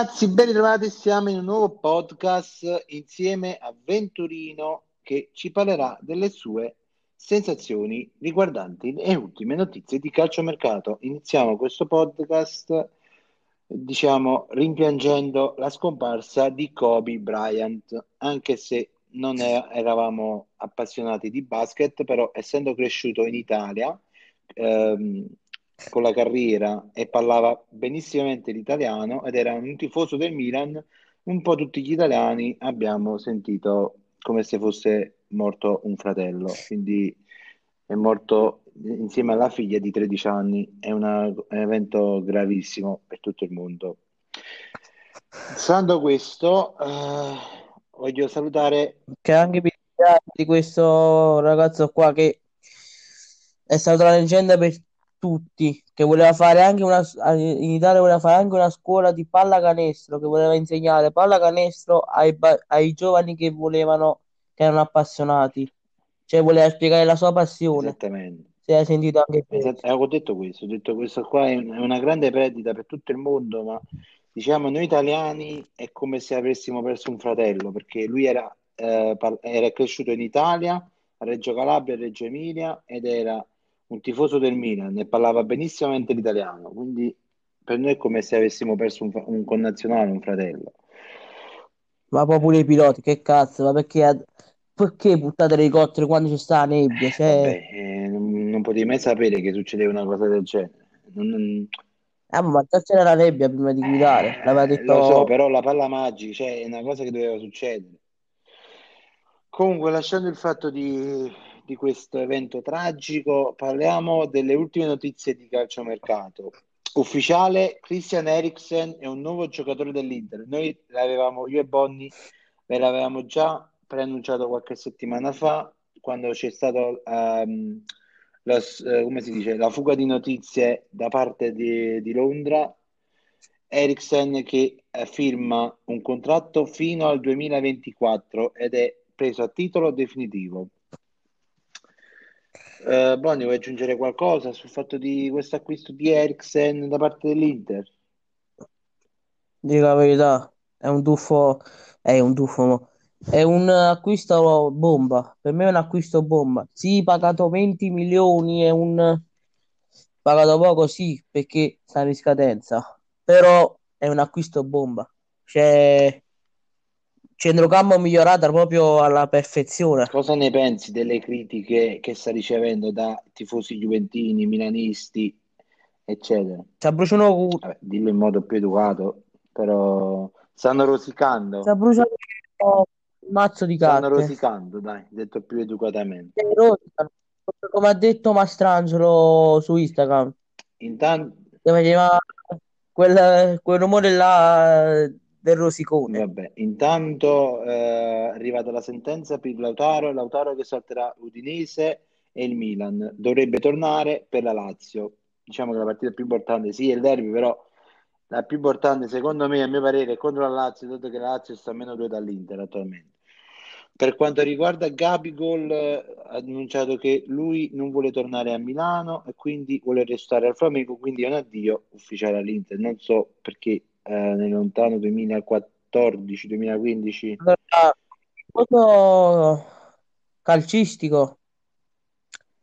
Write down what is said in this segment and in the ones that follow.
Ragazzi, ben ritrovati, siamo in un nuovo podcast insieme a Venturino che ci parlerà delle sue sensazioni riguardanti le ultime notizie di calciomercato. Iniziamo questo podcast, diciamo, rimpiangendo la scomparsa di Kobe Bryant, anche se non eravamo appassionati di basket, però essendo cresciuto in Italia, ehm, con la carriera e parlava benissimamente l'italiano ed era un tifoso del Milan, un po' tutti gli italiani abbiamo sentito come se fosse morto un fratello, quindi è morto insieme alla figlia di 13 anni, è, una, un evento gravissimo per tutto il mondo. Stando questo, eh, voglio salutare... Che anche di questo ragazzo qua che è stato la leggenda per tutti, che voleva fare anche una, in Italia voleva fare anche una scuola di pallacanestro, che voleva insegnare pallacanestro ai, ai giovani che volevano, che erano appassionati, cioè voleva spiegare la sua passione. Esattamente. Se hai sentito anche questo. Eh, ho detto questo, ho detto questo qua è una grande perdita per tutto il mondo, ma diciamo noi italiani è come se avessimo perso un fratello, perché lui era, eh, era cresciuto in Italia, a Reggio Calabria, a Reggio Emilia, ed era un tifoso del Milan e parlava benissimamente l'italiano, quindi per noi è come se avessimo perso un, un connazionale, un fratello. Ma proprio i piloti, che cazzo, ma perché, perché buttate l'elicottero quando ci sta la nebbia? Cioè... Vabbè, eh, non, non potevi mai sapere che succedeva una cosa del genere. Non, non... Ah, ma già c'era la nebbia prima di guidare. Eh, detto... Lo so, però la palla magica, cioè, è una cosa che doveva succedere. Comunque, lasciando il fatto di, di questo evento tragico, parliamo delle ultime notizie di calciomercato. Ufficiale, Christian Eriksen è un nuovo giocatore dell'Inter. Noi l'avevamo, io e Bonni, ve l'avevamo già preannunciato qualche settimana fa, quando c'è stata um, la, uh, come la fuga di notizie da parte di, di Londra. Eriksen che uh, firma un contratto fino al 2024 ed è preso a titolo definitivo. Uh, Bonnie, vuoi aggiungere qualcosa sul fatto di questo acquisto di Eriksen da parte dell'Inter? Dico la verità, è un tuffo, è un tuffo, è un acquisto bomba. Per me è un acquisto bomba. Sì, pagato 20 milioni, è un pagato poco, sì, perché sta in scadenza, però è un acquisto bomba. C'è centrocampo migliorata proprio alla perfezione. Cosa ne pensi delle critiche che sta ricevendo da tifosi juventini, milanisti, eccetera? Sta bruciando Vabbè, dillo in modo più educato, però stanno rosicando. Sta bruciando un mazzo di carte. Stanno rosicando, dai, detto più educatamente. Come ha detto Mastrangelo su Instagram. Intanto... Quel, quel rumore là del rosicone. Vabbè, intanto eh, è arrivata la sentenza per Lautaro, Lautaro che salterà Udinese e il Milan. Dovrebbe tornare per la Lazio. Diciamo che la partita più importante, sì, è il derby, però la più importante secondo me, a mio parere, è contro la Lazio, dato che la Lazio sta a meno due dall'Inter attualmente. Per quanto riguarda Gabigol, ha annunciato che lui non vuole tornare a Milano e quindi vuole restare al Flamengo, quindi è un addio ufficiale all'Inter. Non so perché eh, nel lontano 2014-2015? Allora, calcistico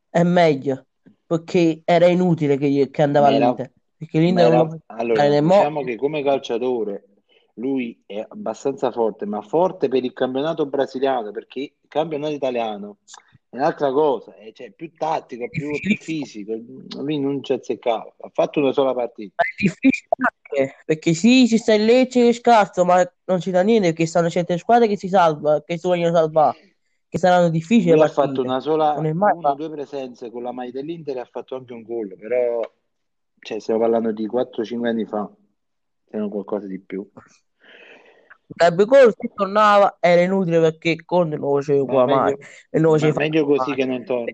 è meglio perché era inutile che, che andava era, all'Inter. Perché l'Inter era, allora, diciamo che come calciatore lui è abbastanza forte, ma forte per il campionato brasiliano perché il campionato italiano è un'altra cosa, è cioè, più tattico, più, più, fisico. Lui non ci azzeccava, ha fatto una sola partita. Ma è difficile anche, perché sì, ci sta il Lecce che scarso, ma non ci da niente, perché stanno certe squadre che si salva, che si vogliono salvare, che saranno difficili. Lui ha fatto una sola, una o due presenze con la maglia dell'Inter e ha fatto anche un gol, però cioè, stiamo parlando di 4-5 anni fa, se non qualcosa di più. Gabigol se tornava era inutile perché Conte non lo faceva qua mai e non faceva meglio così che non torna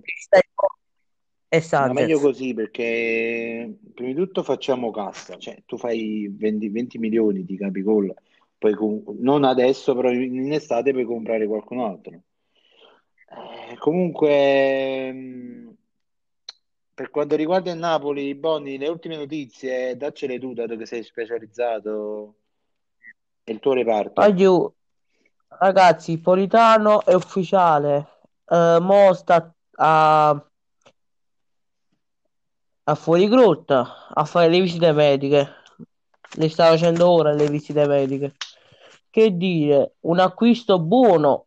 esatto. ma meglio così perché prima di tutto facciamo cassa. Cioè tu fai 20, 20 milioni di Gabigol poi non adesso però in estate puoi comprare qualcun altro. Eh, comunque mm, per quanto riguarda il Napoli Bonni le ultime notizie daccele tu dato che sei specializzato. è il tuo reparto. Voglio- Ragazzi, Politano è ufficiale. Eh, mo sta a, a fuori grotta a fare le visite mediche. Le sta facendo ora le visite mediche. Che dire, un acquisto buono,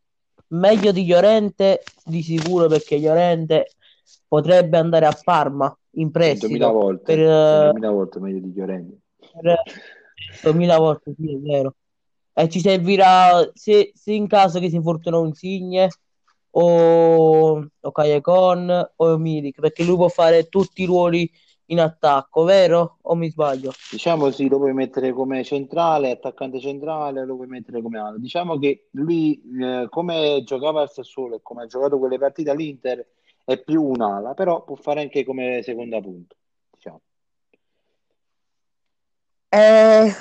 meglio di Llorente di sicuro perché Llorente potrebbe andare a Parma in 100.000 prestito volte, per, eh, 100.000 volte meglio di Llorente. per 100.000 volte, sì, è vero. E ci servirà se, se in caso che si infortuna un Insigne o, o Callecon o Milik, perché lui può fare tutti i ruoli in attacco, vero? O mi sbaglio? Diciamo sì, lo puoi mettere come centrale, attaccante centrale, lo puoi mettere come ala. Diciamo che lui, eh, come giocava al Sassuolo e come ha giocato quelle partite all'Inter, è più un'ala, però può fare anche come seconda punta, diciamo. Eh,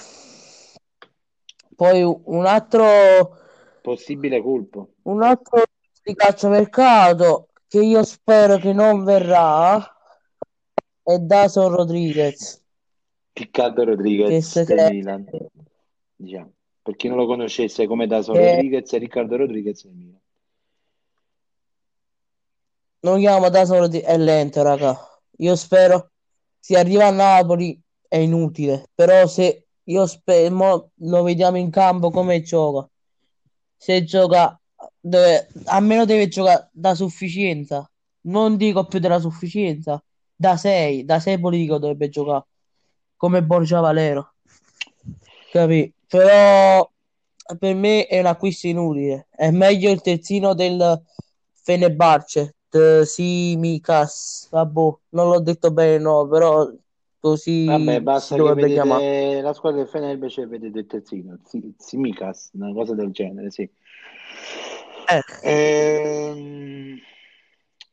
poi un altro, Possibile colpo. un altro di calciomercato che io spero che non verrà è Dason Rodriguez. Riccardo Che Rodriguez del Milan, diciamo. Per chi non lo conoscesse come Dason Che- Rodriguez e Riccardo Rodriguez del Milan. non chiamo Dason Rodriguez, è lento, raga. Io spero se arriva a Napoli è inutile, però se io spero lo vediamo in campo come gioca. Se gioca deve, almeno deve giocare da sufficienza. Non dico più della sufficienza, da 6, da 6 politico dovrebbe giocare come Borgia Valero. Capì? Però per me è un acquisto inutile. È meglio il terzino del Fenerbahce, Simikas. Vabbè, non l'ho detto bene, no, però Vabbè, si basta che dovrebbe chiamare. la squadra del Fenerbahce e vedete il terzino, Zi- Tsimikas, una cosa del genere, sì. Eh, Ehm,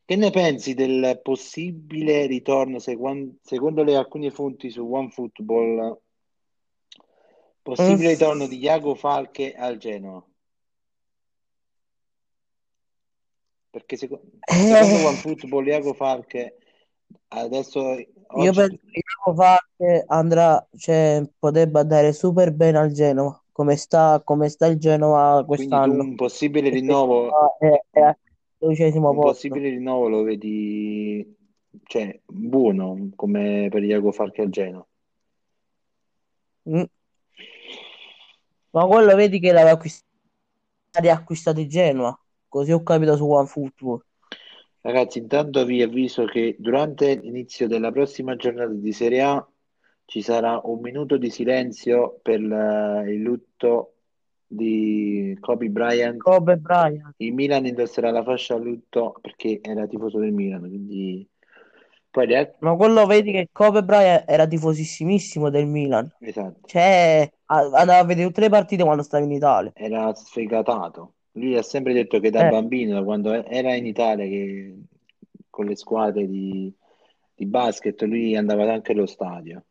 che ne pensi del possibile ritorno, secondo, secondo le alcune fonti su OneFootball, possibile Mm. ritorno di Iago Falche al Genoa? Perché seco- secondo Eh, OneFootball Iago Falche adesso io oggi penso che Iago Falque andrà, cioè, potrebbe andare super bene al Genoa, come sta, come sta il Genoa quindi tu quest'anno. un possibile rinnovo è, è al dodicesimo un posto. possibile rinnovo lo vedi cioè buono come per Iago Falche al Genoa. Mm. Ma quello vedi che l'aveva acquistato, riacquistato il Genoa, così ho capito su OneFootball. Ragazzi, intanto vi avviso che durante l'inizio della prossima giornata di Serie A ci sarà un minuto di silenzio per eh, il lutto di Kobe Bryant. Kobe Bryant. Il Milan indosserà la fascia a lutto perché era tifoso del Milan, quindi poi re- Ma quello vedi che Kobe Bryant era tifosissimissimo del Milan. esatto, Cioè, andava a vedere tutte le partite quando stava in Italia. era sfegatato. Lui ha sempre detto che da Eh, bambino, da quando era in Italia, che con le squadre di, di basket, lui andava anche allo stadio.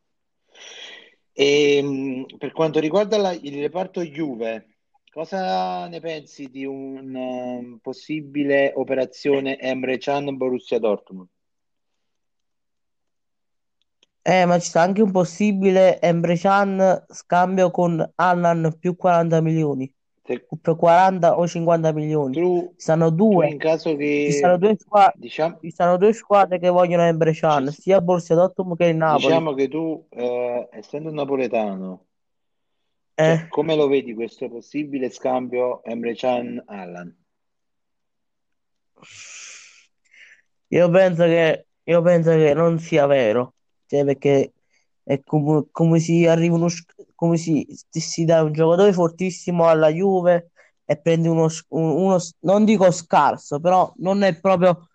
E mh, per quanto riguarda la- il reparto Juve, cosa ne pensi di una possibile operazione Emre Can Borussia Dortmund? eh, ma ci sta anche un possibile Emre Can scambio con Allan più 40 milioni. Se- Per 40 o 50 milioni. tu, Ci tu due. in caso Ci stanno che due squadre. diciamo, Ci stanno due squadre che vogliono Emre Can, ci- sia Borussia Dortmund che il Napoli. diciamo che tu, eh, essendo un napoletano, cioè, Eh, come lo vedi questo possibile scambio Emre Can Allan? io penso che, io penso che non sia vero. Cioè, perché è come, come si arriva uno, come si, si dà un giocatore fortissimo alla Juve e prendi uno, uno non dico scarso, però non è proprio,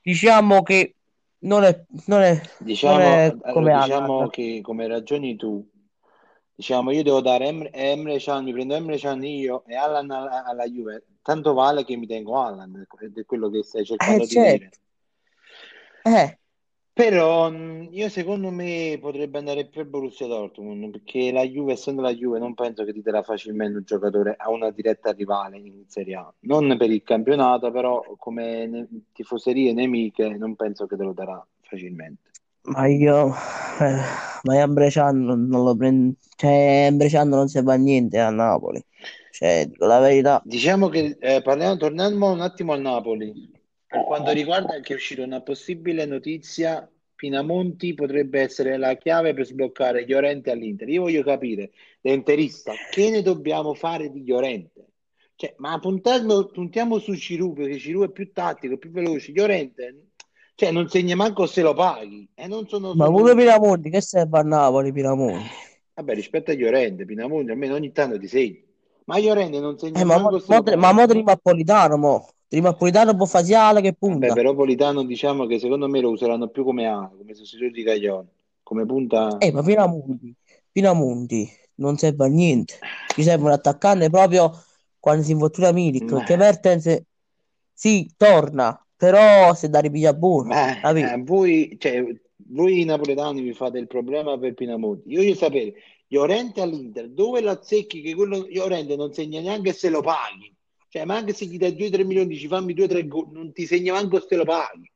diciamo che non è, non è, non Diciamo, è allora, come diciamo Allan. che come ragioni tu, diciamo io devo dare Emre, Emre Can, mi prendo Emre Can io e Allan alla, alla Juve, tanto vale che mi tengo Allan, ed è quello che stai Eh, cercando di dire. certo. Eh, Però mh, io secondo me potrebbe andare più al Borussia Dortmund, perché la Juve, essendo la Juve, non penso che ti darà facilmente un giocatore a una diretta rivale in Serie A. Non per il campionato, però come ne- tifoserie nemiche non penso che te lo darà facilmente. ma io, eh, ma Ambresciano non lo prende, cioè Ambresciano non serve a niente a Napoli, cioè dico la verità. Diciamo che eh, parliamo, torniamo un attimo al Napoli. Per quanto riguarda che è uscita una possibile notizia, Pinamonti potrebbe essere la chiave per sbloccare Llorente all'Inter. Io voglio capire, da interista, che ne dobbiamo fare di Llorente? Cioè, ma puntiamo, puntiamo su Ciru perché Ciru è più tattico, più veloce. Llorente, cioè, non segna manco se lo paghi. E non sono Ma pure Pinamonti, che serve a Napoli Pinamonti? Vabbè, rispetto a Llorente, Pinamonti almeno ogni tanto ti segna. Ma Llorente non segna Eh, ma, manco mo, se paghi. ma mo Trimapolitano, mo. Trimapolitano può fare sia ala che punta. però Politano diciamo che secondo me lo useranno più come ala, come sostituto di Caglione, come punta. Eh, ma Pinamonti, Pinamonti non serve a niente. Ci serve un attaccante proprio quando si infortuna Milik, Ma, perché Mertens sì, torna, però se da ripiglia buono, eh, voi, cioè, voi napoletani vi fate il problema per Pinamonti. Io voglio sapere, Llorente all'Inter, dove lo azzecchi che quello Llorente non segna neanche se lo paghi? Cioè, ma anche se gli dai 2-3 milioni, dici fammi 2-3 gol, non ti segna manco se lo paghi.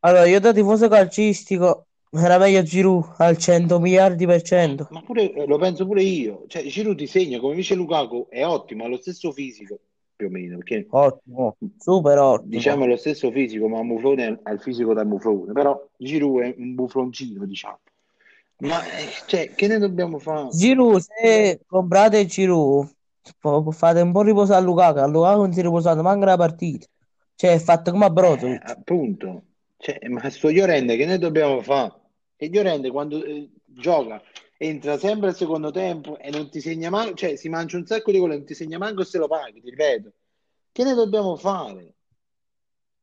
Allora, io da tifoso calcistico era meglio Giroud al 100 miliardi per cento. Ma pure, eh, lo penso pure io. Cioè, Giroud ti segna, come dice Lukaku, è ottimo, ha lo stesso fisico, più o meno, perché Ottimo, super ottimo. diciamo lo stesso fisico, ma Muflone ha il fisico da Muflone, però Giroud è un buffloncino, diciamo. Ma, eh, cioè, che ne dobbiamo fare? Giroud, se comprate Giroud, fate un po' riposare a Lukaku, a Lukaku non si è riposato manca la partita. Cioè, è fatto come a Eh, Brozovic. appunto. Cioè, ma sto Llorente che ne dobbiamo fare? E Llorente quando eh, gioca entra sempre al secondo tempo e non ti segna manco, cioè si mangia un sacco di gol e non ti segna manco se lo paghi, ti ripeto. Che ne dobbiamo fare?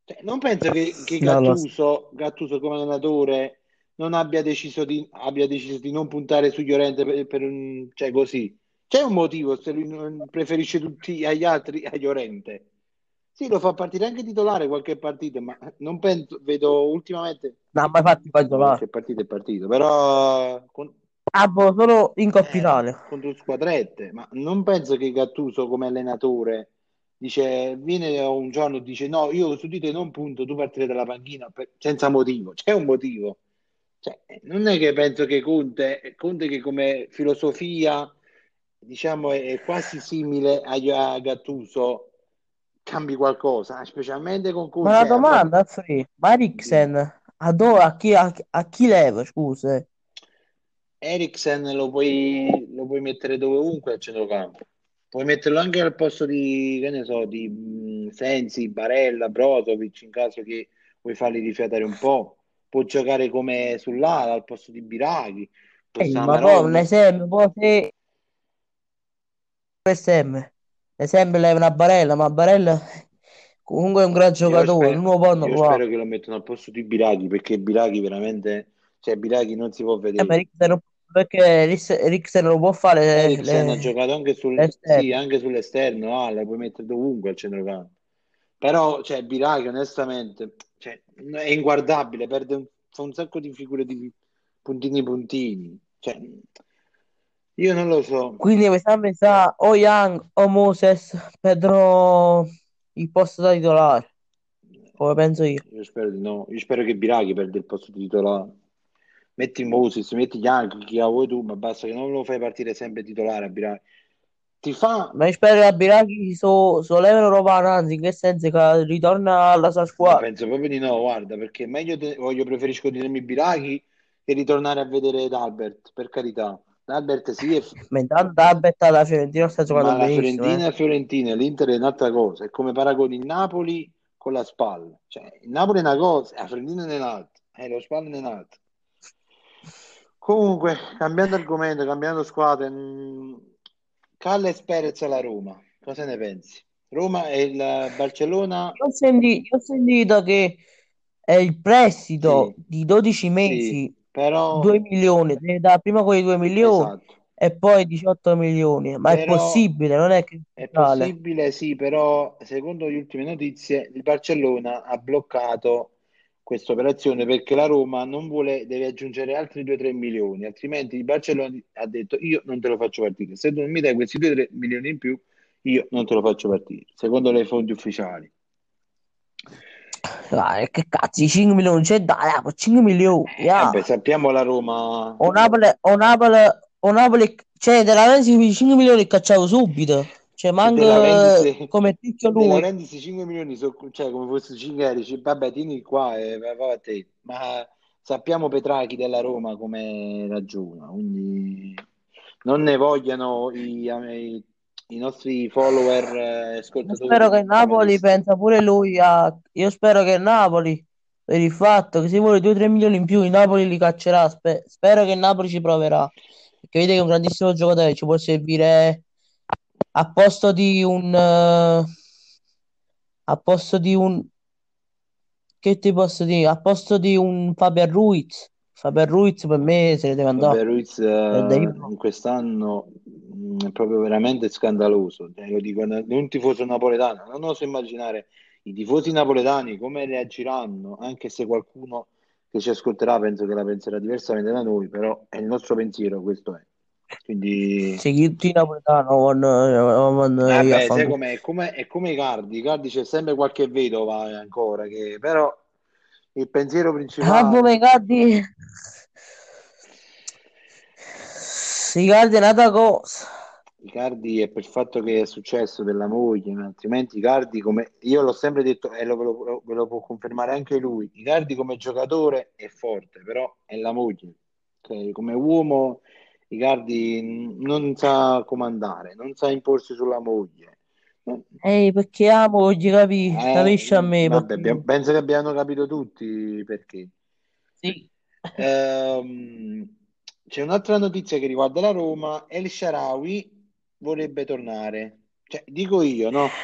Cioè, non penso che, che. Gattuso, Gattuso come allenatore non abbia deciso di, abbia deciso di non puntare su Llorente per, per un, cioè così. C'è un motivo se lui non preferisce tutti agli altri a Llorente. Sì, lo fa partire anche titolare qualche partita, ma non penso, vedo ultimamente, Non ha mai fatto il no, titolare. qualche partita è partito, però con- Ah, boh, solo in Coppa eh, contro squadrette, ma non penso che Gattuso come allenatore dice, viene un giorno e dice no, io su di te non punto, tu partirai dalla panchina per- senza motivo, c'è un motivo. Cioè, non è che penso che Conte, Conte che come filosofia, diciamo, è, quasi simile a, a Gattuso, cambi qualcosa, specialmente con Ma Conte. la eh, domanda, Free, ma Eriksen a, dove, a, chi, a, a chi leva, scusa? eh? Eriksen lo puoi, lo puoi mettere dovunque al centrocampo. Puoi metterlo anche al posto di, che ne so, di mh, Sensi, Barella, Brozovic, in caso che vuoi farli rifiatare un po'. Può giocare come sull'ala al posto di Biraghi. Stare ma poi un esempio, poi se esempio, esempio leva una Barella, ma Barella comunque è un gran Io giocatore, spero, non lo possono io provare. spero che lo mettano al posto di Biraghi perché Biraghi veramente, cioè Biraghi non si può Eh, vedere. Eriksen non- perché Eriksen non può fare le, Eriksen ha giocato anche sul, sì, anche sull'esterno, ah, la puoi mettere dovunque al centrocampo. Però, cioè, Biraghi, onestamente, cioè, è inguardabile, perde un, fa un sacco di figure di puntini puntini. Cioè, io non lo so. Quindi sta pensare o Young o Moses perdono il posto da titolare, come penso io. Io spero di no. Io spero che Biraghi perda il posto di titolare. Metti Moses, metti Young, chi vuoi tu, ma basta che non lo fai partire sempre titolare a Biraghi. Ti fa, Ma io spero che a Biraghi so, so levano Romano, anzi, in che senso che ritorna alla sua squadra. penso proprio di no, guarda, perché meglio te- voglio preferisco tenermi Biraghi che ritornare a vedere D'Albert, per carità. D'Albert sì, è Ma intanto Abet alla Fiorentina sta giocando ma la benissimo, Fiorentina eh. Fiorentina, l'Inter è un'altra cosa. È come paragoni il Napoli con la spalla. Cioè, il Napoli è una cosa, la Fiorentina è un'altra, e lo spalla è un'altra. Comunque, cambiando argomento, cambiando squadre, mh, Calles Perez alla Roma, cosa ne pensi? Roma e il Barcellona? Io ho senti- io ho sentito che è il prestito Sì, di 12 sì, mesi, però 2 milioni, deve dare prima quei 2 milioni esatto. e poi 18 milioni. Ma è Però possibile, non è che è possibile, sì, però secondo le ultime notizie il Barcellona ha bloccato questa operazione perché la Roma non vuole, deve aggiungere altri 2-3 milioni, altrimenti il Barcellona ha detto io non te lo faccio partire. Se tu non mi dai questi 2-3 milioni in più, io non te lo faccio partire, secondo le fonti ufficiali. Dai, che cazzo, i 5 milioni c'è dai, ah, 5 milioni, Eh, ya. beh, sappiamo la Roma. O Napoli, o Napoli, o Napoli, cioè, della Renzi 5 milioni cacciavo subito. Cioè, manca Laurentiis, come ticchio De lui. Laurentiis 5 milioni, so- cioè come fosse 5 euro, dici, vabbè, tieni qua e va a te. Ma sappiamo Petrachi della Roma come ragiona, quindi non ne vogliano i, i- i nostri follower, eh, Io spero ascoltatori che Napoli pensa pure lui a... Io spero che Napoli, per il fatto che se vuole 2-3 milioni in più, il Napoli li caccerà. Spe- spero che Napoli ci proverà. Perché vede che è un grandissimo giocatore, ci può servire a posto di un... eh, a posto di un... Che ti posso dire? A posto di un Fabian Ruiz. Fabian Ruiz per me se ne deve andare. Ruiz Eh, dai, eh, in quest'anno mh, proprio veramente scandaloso. Cioè, io dico, un tifoso napoletano, non oso immaginare i tifosi napoletani come reagiranno, anche se qualcuno che ci ascolterà penso che la penserà diversamente da noi, però è il nostro pensiero, questo è. Quindi, Seguirti napoletano con, eh, con eh, vabbè, sai com'è? È come, i Cardi. I Cardi c'è sempre qualche vedova eh, ancora, che, però il pensiero Ah, principale. come Icardi, Icardi è un'altra cosa. Icardi è per il fatto che è successo della moglie, ma altrimenti Icardi come io l'ho sempre detto e lo, ve lo- ve lo può confermare anche lui, Icardi come giocatore è forte, però è la moglie. Cioè, come uomo Icardi non sa comandare, non sa imporsi sulla moglie. Ehi, perché amo, gli capi, Eh, capisci a me? vabbè, abbiamo- penso che abbiano capito tutti perché. Sì. Ehm, c'è un'altra notizia che riguarda la Roma, El Shaarawy vorrebbe tornare. Cioè, dico io, no?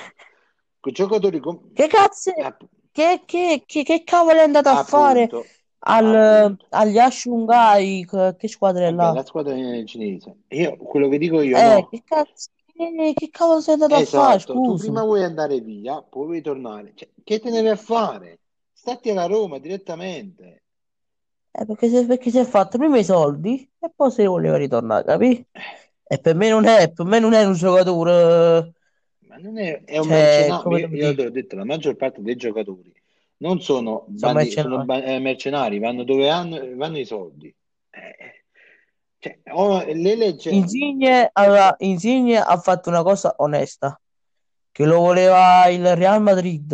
Con giocatori com- Che cazzo, app- che, che, che, che cavolo è andato a fare appunto, al, appunto. agli Ashungai? Che squadra è Vabbè, la là? squadra è cinese. Io quello che dico io, Eh, no? che cazzo, che, che cavolo sei andato a fare? Esatto, tu prima vuoi andare via, poi vuoi tornare. Cioè, che te ne vai a fare? Stati alla Roma direttamente. Eh, perché si, perché si è fatto prima i soldi e poi se voleva ritornare, capi? E per me non è, per me non è un giocatore, Ma non è, è un cioè, mercenario. Io, io te l'ho detto, la maggior parte dei giocatori non sono, sono bandi- sono mercenari. ba- eh, mercenari, vanno dove hanno- vanno i soldi. Eh, cioè, o le leggi. Insigne, aveva- Insigne ha fatto una cosa onesta, che lo voleva il Real Madrid,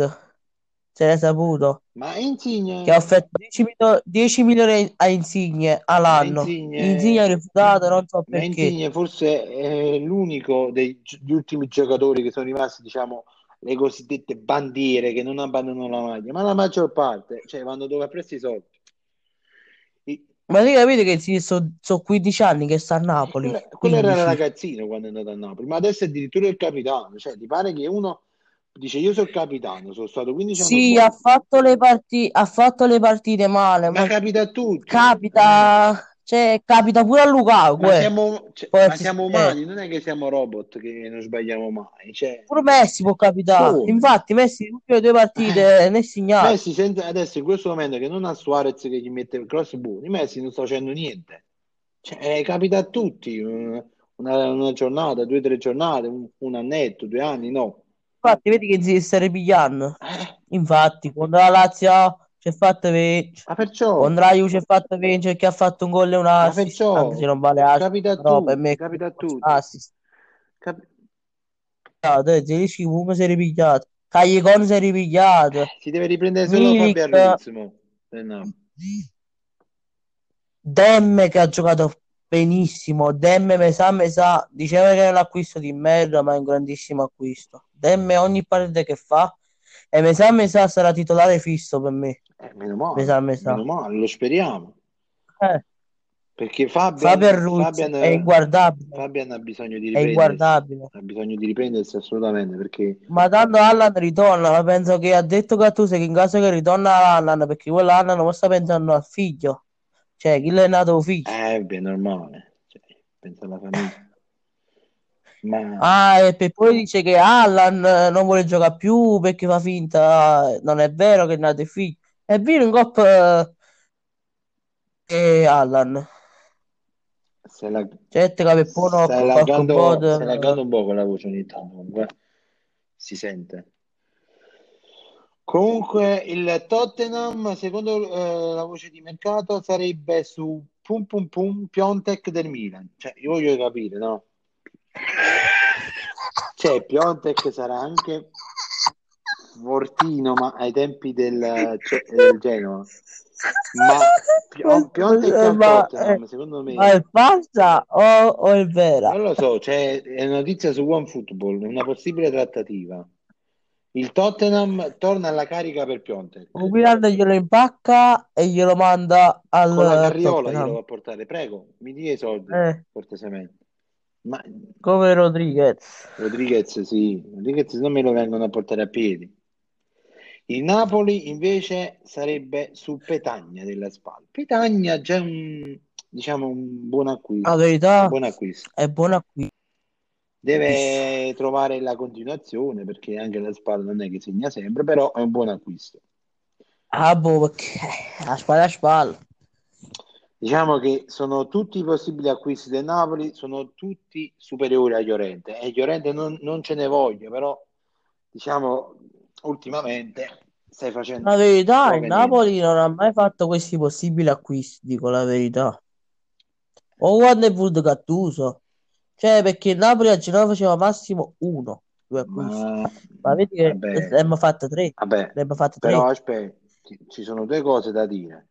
se l'è saputo, Ma che ha Insigne, offerto 10, milio- 10 milioni a Insigne all'anno. Insigne ha Insigne, rifiutato, non so ma perché. Insigne forse è l'unico degli ultimi giocatori che sono rimasti, diciamo, le cosiddette bandiere che non abbandonano la maglia, ma la maggior parte, cioè, vanno dove ha preso i soldi. Ma voi capite che sì, sono 15 anni che sta a Napoli, quello, quello era il 15. ragazzino quando è andato a Napoli, ma adesso è addirittura il capitano. Cioè, ti pare che uno dice: Io sono il capitano, sono stato 15 anni Sì, ha fatto le parti- ha fatto le partite male, Ma ma capita a tutti. capita, cioè, capita pure a Lukaku, Ma eh. siamo, cioè, ma siamo sincero. umani, non è che siamo robot che non sbagliamo mai. Cioè, Pure Messi può capitare. come? Infatti, Messi, le ultime due partite ne è segnato. Messi sente- adesso in questo momento che non ha Suarez che gli mette il cross buoni, Messi non sta facendo niente. Cioè, eh, capita a tutti. eh, Una, una giornata, due o tre giornate, un, un annetto, due anni, no. Infatti, vedi che si sta ripigliando. Eh, Infatti, quando la Lazio ci è fatta vincere, ma perciò. quando la Juve ci è fatta vincere, che ha fatto un gol e un Ma assist, se perciò non vale assist, capita però per tutti, me capita a tutti. assist. Cap- se dici comunque si è ripigliato. Cagliacon si è ripigliato. eh, si deve riprendere solo Milik, Fabian Ruiz, mo. Eh, no. Demme che ha giocato benissimo. Demme me sa, me sa, diceva che è un acquisto di merda, ma è un grandissimo acquisto. Demme ogni partita che fa e me sa, me sa sarà titolare fisso per me. Eh, meno male, me sa. meno male, lo speriamo. Eh, Perché Fabian, Fabian Ruiz Fabian, è inguardabile, Fabian ha bisogno di è riprendersi, ha bisogno di riprendersi assolutamente perché Ma tanto Allan ritorna, ma penso che ha detto Gattuso che in caso che ritorna Allan, perché quello Allan non sta pensando al figlio. Cioè, chi è nato figlio. eh, è normale, cioè, pensa alla famiglia. Ma Ah, e per poi dice che Allan eh, non vuole giocare più perché fa finta. Non è vero che è nato il figlio. È vero in coppa e Allan. se la, Certo che per buono stai qualche laggando, bod. stai laggando un po' con la voce ogni tanto, comunque si sente. Comunque il Tottenham, secondo eh, la voce di mercato, sarebbe su pum pum pum Piontek del Milan. Cioè, io voglio capire, no? Cioè, Piontek sarà anche fortino, ma ai tempi del, cioè, del Genoa. Ma Pio- Piontek Ma, Tottenham, eh, secondo ma è me, falsa o, o è vera? non lo so, c'è è una notizia su OneFootball, una possibile trattativa. Il Tottenham torna alla carica per Un Piontek. Milan glielo impacca e glielo manda Con la al carriola glielo va a portare. Prego, mi dia i soldi, Eh, cortesemente. Ma come Rodriguez. Rodriguez, sì, Rodriguez non me lo vengono a portare a piedi. Il Napoli invece sarebbe su Petagna della spalla. Petagna già un, diciamo, un buon La acquisto. Un verità buon acquisto. è buona qui. Deve trovare la continuazione perché anche la spalla non è che segna sempre, però è un buon acquisto. Ah, boh, a spalla a spalla. Diciamo che sono tutti i possibili acquisti del Napoli, sono tutti superiori a Llorente. E Llorente non, non ce ne voglio, però diciamo ultimamente stai facendo La verità, il Napoli non ha mai fatto questi possibili acquisti, dico la verità. O quando è venuto Gattuso. Cioè, perché il Napoli a Genova faceva massimo uno, due acquisti. Ma Ma vedi che vabbè, ne abbiamo fatte tre. vabbè, abbiamo però tre. aspetta, ci sono due cose da dire.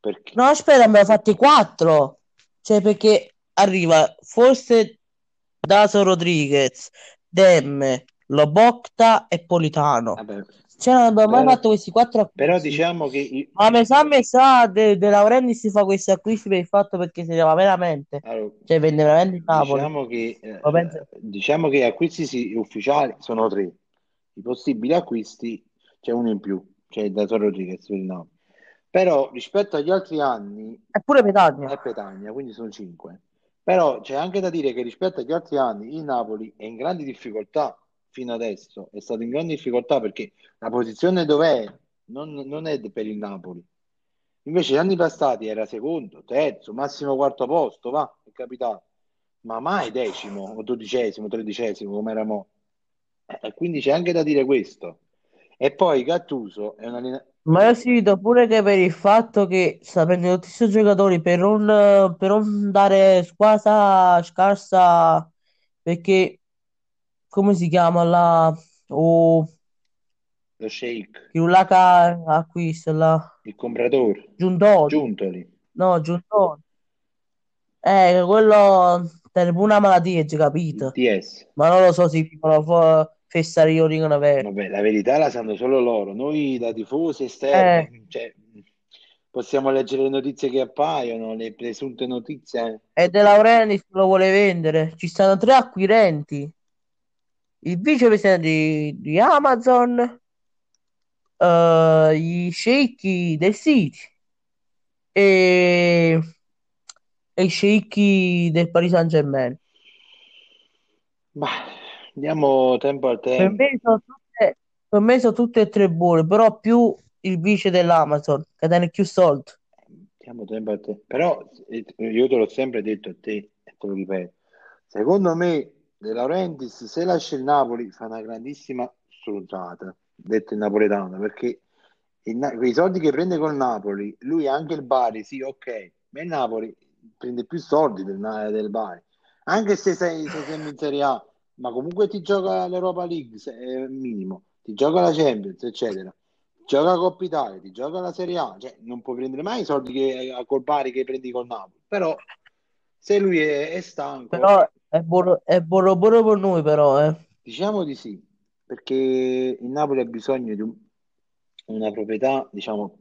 Perché No, aspetta, abbiamo fatti quattro. Cioè, perché arriva forse Daso Rodriguez, Demme, Lobotka e Politano. vabbè, Cioè, non abbiamo mai però, fatto questi quattro però acquisti. diciamo che i- Ma mi sa, mi sa, De, De Laurentiis si fa questi acquisti per il fatto perché si chiama veramente. allora, Cioè, vende veramente il Napoli. diciamo che eh, Lo penso. diciamo che acquisti sì, ufficiali sono tre. I possibili acquisti c'è uno in più, c'è il Dato Rodriguez per il Napoli. Però rispetto agli altri anni Eppure Petagna. è Petagna, quindi sono cinque. Però c'è anche da dire che rispetto agli altri anni il Napoli è in grandi difficoltà fino adesso, è stato in grandi difficoltà perché la posizione dov'è non, non è per il Napoli. Invece gli anni passati era secondo, terzo, massimo quarto posto, va, è capitato. Ma mai decimo o dodicesimo, tredicesimo come eravamo. E e quindi c'è anche da dire questo. E poi Gattuso è un allenatore. Ma io si vedo pure che per il fatto che sta prendendo tutti questi giocatori per non, per non dare squadra scarsa, perché come si chiama la o Lo Sheik, chi la ca- acquista la il compratore, Giuntoni, Giuntoli, no Giuntoni, eh quello per una malattia, hai il capito? TS. Ma non lo so se dicono fa- fessare io dicono vero. Vabbè, la verità la sanno solo loro. Noi da tifosi Eh, esterni, cioè, possiamo leggere le notizie che appaiono, le presunte notizie. e De Laurentiis lo vuole vendere. Ci stanno tre acquirenti. Il vicepresidente di, di Amazon, eh, i sceicchi del City e, e i sceicchi del Paris Saint-Germain. Ma diamo tempo al Per tempo. me sono tutte, per me sono tutte e tre buone, però più il vice dell'Amazon, che tiene più soldi. Diamo tempo al tempo. Però eh, io te l'ho sempre detto a te e te lo ripeto. Secondo me De Laurentiis se lascia il Napoli fa una grandissima stronzata, detto in napoletano, perché Na- quei soldi che prende col Napoli, lui anche il Bari, sì, ok, ma il Napoli prende più soldi del, del Bari. Anche se sei, se sei in Serie A, ma comunque ti gioca l'Europa League, se- è minimo, ti gioca la Champions, eccetera. Ti gioca Coppa Italia, ti gioca la Serie A, cioè non puoi prendere mai i soldi che, a col Bari che prendi col Napoli. Però se lui è, è stanco, Però è buono, è buono pure per noi, però, eh. diciamo di sì, perché il Napoli ha bisogno di un- una proprietà, diciamo,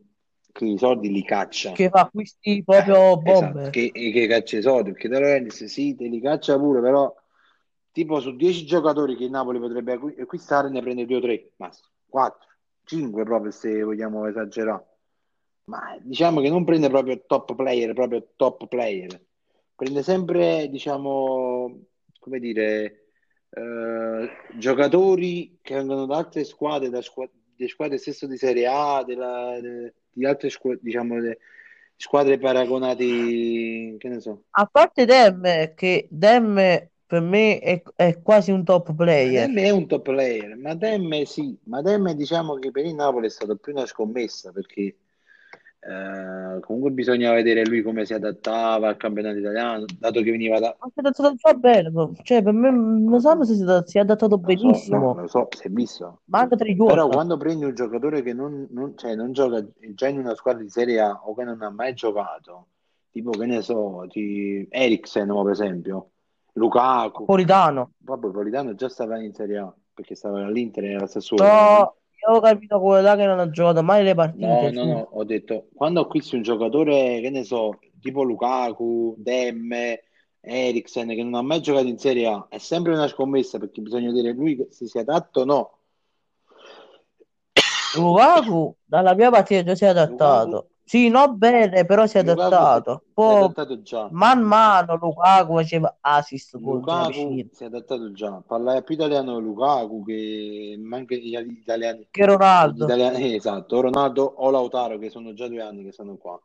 che i soldi li caccia. Che fa acquisti Eh, proprio esatto, bombe. che, che caccia i soldi, perché De Laurentiis sì, te li caccia pure, però tipo su 10 giocatori che il Napoli potrebbe acqu- acquistare ne prende 2 o 3, massimo, 4, 5 proprio se vogliamo esagerare. Ma diciamo che non prende proprio top player, proprio top player. Prende sempre, diciamo, come dire, eh, giocatori che vengono da altre squadre, da squa- di squadre stesso di Serie A, della- de- di altre squadre, diciamo, de- squadre paragonate, che ne so. A parte Dem, che Dem per me è, è quasi un top player. Demme è un top player, ma Demme sì, ma Demme diciamo che per il Napoli è stata più una scommessa perché eh, comunque bisogna vedere lui come si adattava al campionato italiano, dato che veniva da... Ma si è adattato già bene, cioè per me non so se si è si è adattato Lo so, no, benissimo, lo so, si è visto. ma anche tra i Però quando prendi un giocatore che non, non- cioè, non gioca già in una squadra di Serie A o che non ha mai giocato, tipo che ne so, ti... Eriksen per esempio, Lukaku, Politano. vabbè, Politano già stava in Serie A perché stava all'Inter e alla Sassuolo. No, io ho capito quello là che non ha giocato mai le No, partite. no, su. no, ho detto, quando acquisti un giocatore, che ne so, tipo Lukaku, Demme, Eriksen, che non ha mai giocato in Serie A, è sempre una scommessa perché bisogna vedere lui se si adatta o no. Lukaku dalla prima partita già si è adattato. Lukaku, Sì, non bene, però si è Lukaku adattato. si è Poi adattato già. man mano Lukaku faceva assist Lukaku si è adattato già. Parla più italiano Lukaku che anche gli italiani. Che Ronaldo. italiani, esatto, Ronaldo o Lautaro che sono già due anni che sono qua.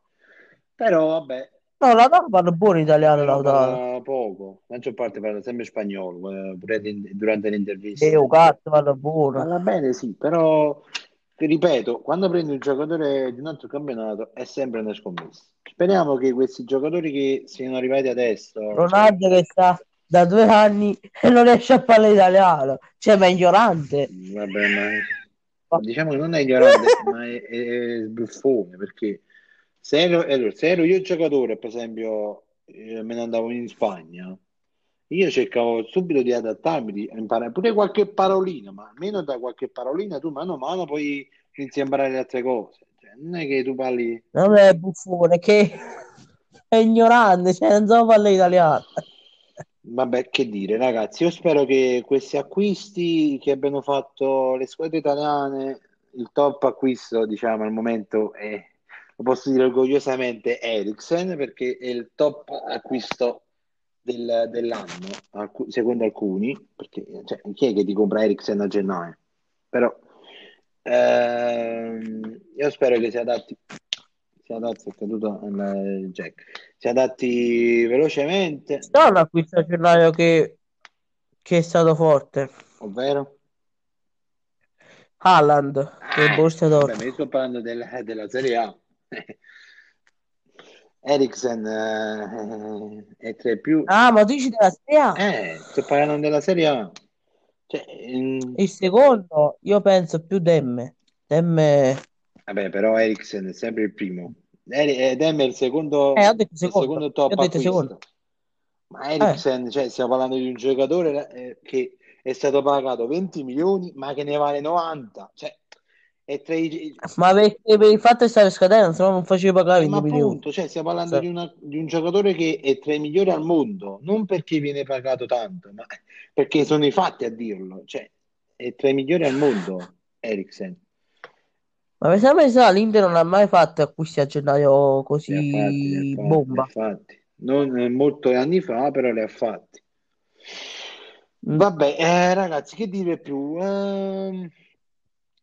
Però vabbè, No, Lautaro parla buono italiano, Lautaro. poco. La maggior parte parla sempre spagnolo eh, pure durante le E interviste. io cazzo parla buono. Parla bene, sì, però ripeto, quando prendi un giocatore di un altro campionato è sempre una scommessa. Speriamo che questi giocatori che siano arrivati adesso, Ronaldo che sta da due anni e non riesce a parlare italiano. Cioè, ma è ignorante. vabbè, ma diciamo che non è ignorante, ma è, è sbuffone, perché se ero, se ero io giocatore, per esempio, eh, me ne andavo in Spagna, io cercavo subito di adattarmi, di imparare pure qualche parolina, ma almeno da qualche parolina tu mano a mano poi inizi a imparare le altre cose. Cioè, non è che tu parli... Non è buffone, che è ignorante, cioè non so parlare italiano. Vabbè, che dire, ragazzi, io spero che questi acquisti che abbiano fatto le squadre italiane, il top acquisto, diciamo, al momento è, lo posso dire orgogliosamente, Eriksen, perché è il top acquisto del- dell'anno, alcu- secondo alcuni, perché cioè, chi è che ti compra Eriksen a gennaio? Però ehm, io spero che si adatti, si adatti, è caduto il jack, si adatti velocemente, Sta un acquisto a gennaio che, che è stato forte. ovvero... Haaland, che è Eh, Borussia vabbè, Dortmund. ma io sto parlando del- della Serie A. Eriksen eh, è tra i più... Ah, ma tu dici della Serie A? Eh, sto parlando della Serie A. Cioè, mm, Il secondo, io penso più Demme. Demme... vabbè, però Eriksen è sempre il primo. Eri- eh, Dem è il secondo, Eh, detto il secondo. secondo top ho detto secondo. Ma Eriksen, cioè, stiamo parlando di un giocatore eh, che è stato pagato 20 milioni, ma che ne vale 90. Cioè, è tra i... Ma perché per il fatto che stava in scadenza, no? non faceva pagare Eh, ma 20 milioni. appunto, cioè, stiamo parlando Sì. di, una- di un giocatore che è tra i migliori al mondo, non perché viene pagato tanto, ma perché sono i fatti a dirlo. Cioè, è tra i migliori al mondo, Eriksen. Ma per sempre sa, l'Inter non ha mai fatto acquisti a gennaio fatti, così fatti, ha bomba. fatti. Non eh, molto anni fa, però li ha fatti. Mm. Vabbè, eh, ragazzi, che dire più? Ehm,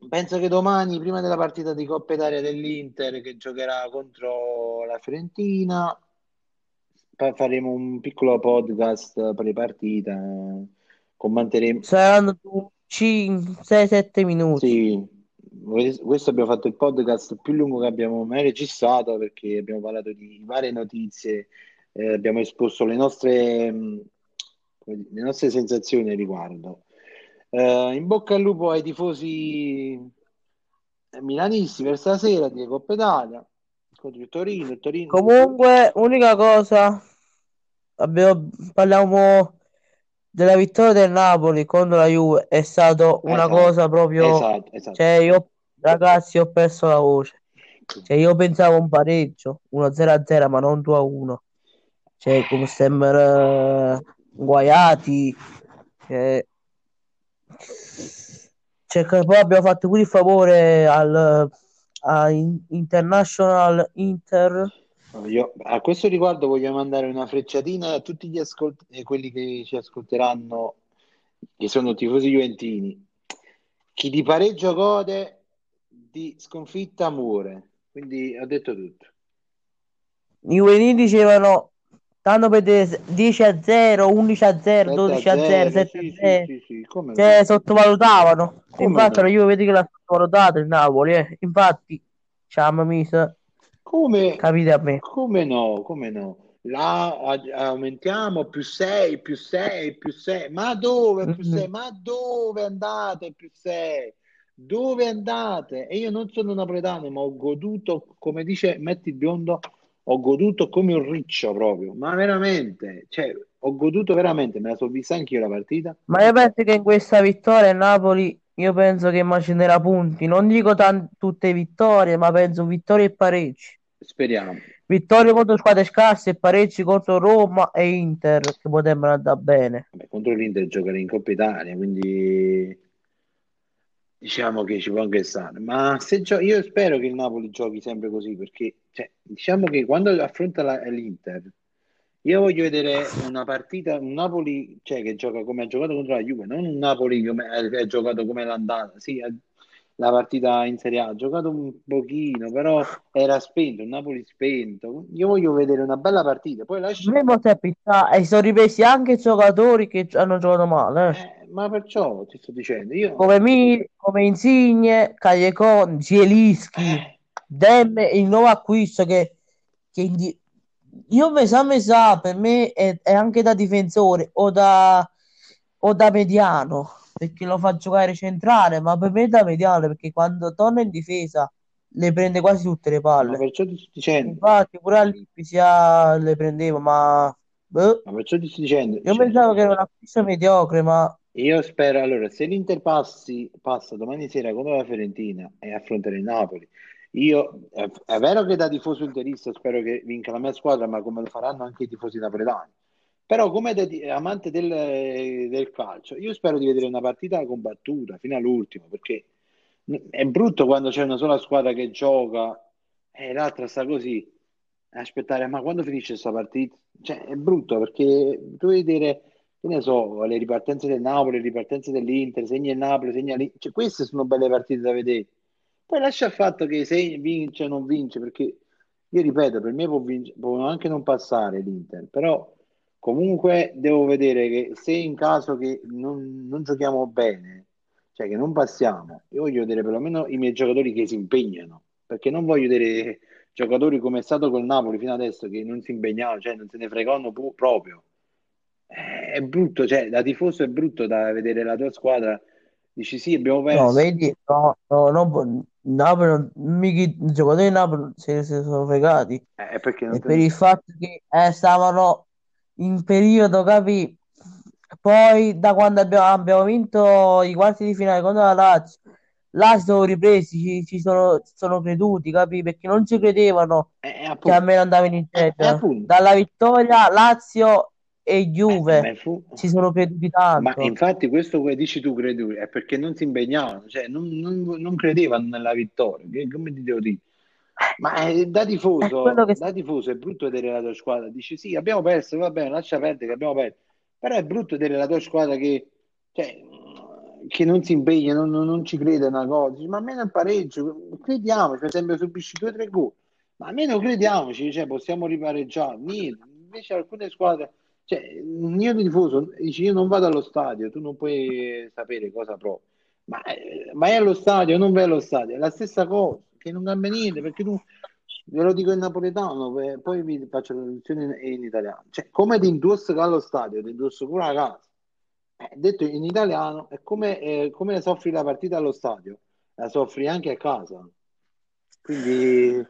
penso che domani, prima della partita di Coppa Italia dell'Inter, che giocherà contro la Fiorentina, fa- faremo un piccolo podcast pre-partita. Commenteremo. Saranno 6-7 minuti. Sì, questo abbiamo fatto il podcast più lungo che abbiamo mai registrato perché abbiamo parlato di varie notizie, eh, abbiamo esposto le nostre, dire, le nostre sensazioni a riguardo. Eh, in bocca al lupo ai tifosi milanisti per stasera di Coppa Italia contro il Torino. Torino Comunque, unica cosa, abbiamo, parliamo della vittoria del Napoli contro la Juve, è stata una Esatto, cosa proprio, esatto, esatto. cioè io, ragazzi, ho perso la voce. Cioè, io pensavo un pareggio, 1-0-0, ma non 2-1. Cioè, come sembra guaiati. Cioè, cioè, poi abbiamo fatto pure il favore al a In- International Inter. Io, a questo riguardo voglio mandare una frecciatina a tutti gli ascolt- eh, quelli che ci ascolteranno, che sono tifosi juventini. Chi di pareggio gode, di sconfitta muore. Quindi ho detto tutto. I juvenili dicevano tanto per dire 10 a 0, 11 a 0, 7 a 12 a 0, 0, 7 sì, a sì, 0, sì, sì, cioè no? sottovalutavano. Come Infatti no? Juve vedi che l'ha sottovalutato il Napoli, eh. Infatti ci hanno messo, Come, capite a me. come no? Come no? Là aumentiamo più 6, più 6, più 6. Ma dove più 6? Mm. Ma dove andate più 6? Dove andate? E io non sono napoletano, ma ho goduto, come dice Metti il Biondo, ho goduto come un riccio proprio. Ma veramente, cioè, ho goduto veramente, me la sono vista anch'io la partita. Ma io penso che in questa vittoria il Napoli, io penso che macinerà punti. Non dico tan- tutte vittorie, ma penso vittorie e pareggi. Speriamo. Vittorie contro squadre scarse e pareggi contro Roma e Inter, che potrebbero andare bene. Vabbè, contro l'Inter giocare in Coppa Italia, quindi diciamo che ci può anche stare. Ma se gio- io spero che il Napoli giochi sempre così, perché cioè, diciamo che quando affronta la- l'Inter, io voglio vedere una partita, un Napoli cioè, che gioca come ha giocato contro la Juve, non un Napoli come ha, ha giocato come l'è andata. Sì, ha- la partita in Serie A ha giocato un pochino, però era spento, un Napoli spento. Io voglio vedere una bella partita, poi A lascia. me molto pizzata e sono ripresi anche i giocatori che hanno giocato male, eh. Ma perciò ti sto dicendo, io Come Miri, come Insigne, Cagliacon, Zielinski, eh, Dem, il nuovo acquisto che, che indi- io mi sa, mi sa, per me è, è anche da difensore o da, o da mediano, perché lo fa giocare centrale, ma per me è da mediano, perché quando torna in difesa le prende quasi tutte le ma palle. perciò ti sto dicendo, Infatti pure all'Ipsia le prendeva, ma boh, ma perciò ti sto dicendo, io cioè, pensavo che era un acquisto mediocre, ma io spero, allora, se l'Inter passi, passa domani sera contro la Fiorentina e affronterà il Napoli, io, è, è vero che da tifoso interista spero che vinca la mia squadra, ma come lo faranno anche i tifosi napoletani. Però come ti- amante del, del calcio, io spero di vedere una partita combattuta fino all'ultimo, perché è brutto quando c'è una sola squadra che gioca e l'altra sta così aspettare, ma quando finisce questa partita? Cioè, è brutto perché tu devi vedere, che ne so, le ripartenze del Napoli, le ripartenze dell'Inter, segna il Napoli, segna l'Inter, cioè, queste sono belle partite da vedere. Poi lascia il fatto che se vince o non vince, perché io ripeto, per me può, vinc- può anche non passare l'Inter, però comunque devo vedere che se in caso che non, non giochiamo bene, cioè che non passiamo, io voglio vedere perlomeno i miei giocatori che si impegnano, perché non voglio vedere giocatori come è stato col Napoli fino adesso che non si impegnavano, cioè non se ne fregavano proprio. Eh, È brutto, cioè da tifoso è brutto da vedere la tua squadra, dici sì, abbiamo no, perso. vedi, no, no, no, po- Napoli, mica i giocatori di Napoli se, se sono fregati. Eh, perché non E te per il fatto che eh, stavano in periodo, capi? Poi da quando abbiamo, abbiamo vinto i quarti di finale contro la Lazio, là si sono ripresi, ci, ci sono, ci sono creduti, capi? Perché non ci credevano Eh, eh, che appunto, almeno andavano in eh, eh. Dalla vittoria Lazio e Eh, Juve ma, fu- ci sono creduti ma tanto. infatti questo che dici tu, credo, è perché non si impegnavano, cioè non, non- non credevano nella vittoria, che, come ti devo dire? Ma eh, da È tifoso, quello che da tifoso è brutto vedere la tua squadra, dici sì, abbiamo perso, va bene, lascia perdere che abbiamo perso, però è brutto vedere la tua squadra che, cioè, che non si impegna, non, non- non ci crede una cosa, dici, ma almeno il pareggio, crediamoci, per esempio subisci due o tre gol, ma almeno crediamoci, cioè, possiamo ripareggiare, niente, invece alcune squadre, cioè, io di tifoso, dici io non vado allo stadio, tu non puoi sapere cosa provo. Ma eh, vai allo stadio, non vai allo stadio, è la stessa cosa, che non cambia niente, perché tu, ve lo dico in napoletano, eh, poi vi faccio la traduzione in, in italiano. Cioè, come ti indosso allo stadio, ti indosso pure a casa. Eh, detto in italiano, è come, eh, come soffri la partita allo stadio, la soffri anche a casa. Quindi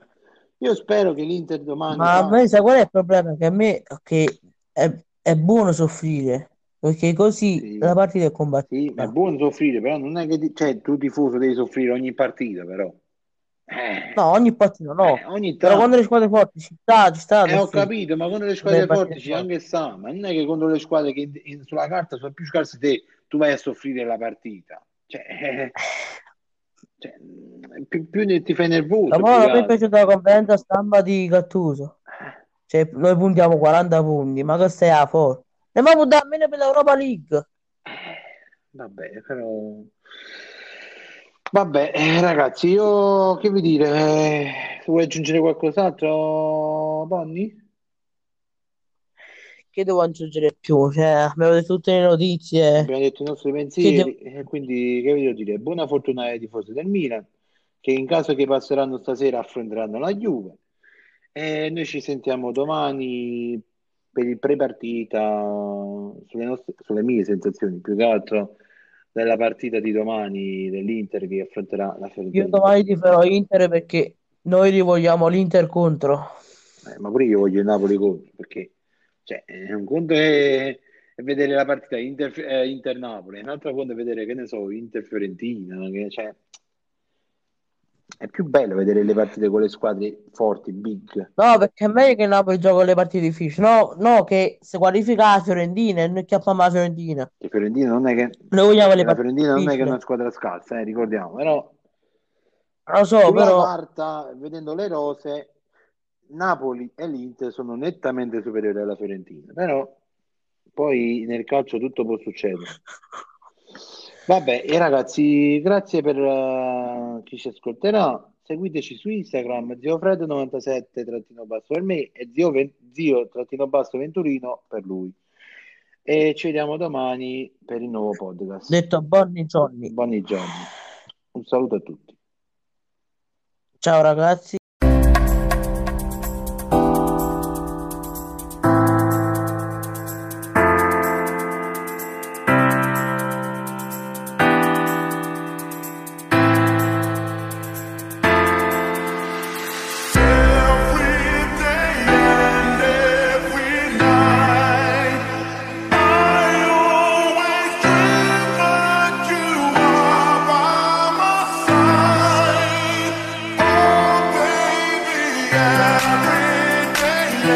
io spero che l'Inter domani Ma a me sai qual è il problema? Che a me che è, è buono soffrire, perché così la Sì, partita è sì, ma è combattuta. buono soffrire, però non è che ti- cioè, tu tifoso devi soffrire ogni partita, però. Eh, No, ogni partita eh, no. ogni Però quando tanto. le squadre forti ci sta, ci sta Eh, ho soffrire. capito, ma contro le Le squadre partite forti ci forti. anche sta, ma non è che contro le squadre che in- sulla carta sono più scarse di te, tu vai a soffrire la partita. Cioè, eh, cioè, mm, più, più ne- ti fai nervoso, Ma più che a me è altro. piaciuta la conferenza stampa di Gattuso. Eh, Cioè, noi puntiamo 40 punti, ma che stai a fuori? E ma puntiamo almeno per l'Europa League. Vabbè, però... Vabbè, eh, ragazzi, io che vi dire? Eh, vuoi aggiungere qualcos'altro, Bonnie? che devo aggiungere più? Cioè, abbiamo detto tutte le notizie. Abbiamo detto i nostri pensieri e quindi che voglio dire, buona fortuna ai tifosi del Milan che in caso che passeranno stasera affronteranno la Juve e noi ci sentiamo domani per il pre-partita sulle, nostre, sulle mie sensazioni più che altro della partita di domani dell'Inter che affronterà la Fiorentina. Io domani ti farò Inter perché noi rivogliamo l'Inter contro. Eh, ma pure io voglio il Napoli contro perché cioè, un conto è, è vedere la partita Inter, eh, Inter-Napoli, un altro conto è vedere, che ne so, Inter-Fiorentina, che, cioè, è più bello vedere le partite con le squadre forti, big. No, perché è meglio che Napoli gioca le partite difficili. No, no, che se qualifica la Fiorentina e noi chiappiamo la Fiorentina. La Fiorentina non è che... Noi vogliamo le la Fiorentina non è che è una squadra scarsa, eh, ricordiamo, però... Lo so, però... carta, vedendo le rose, Napoli e l'Inter sono nettamente superiori alla Fiorentina, però poi nel calcio tutto può succedere. Vabbè, e ragazzi, grazie per uh, chi ci ascolterà. Seguiteci su Instagram, ziofred97 trattino basso per me e zio, zio trattino basso venturino per lui. E ci vediamo domani per il nuovo podcast. Detto buoni giorni. Buoni giorni. Un saluto a tutti. Ciao ragazzi.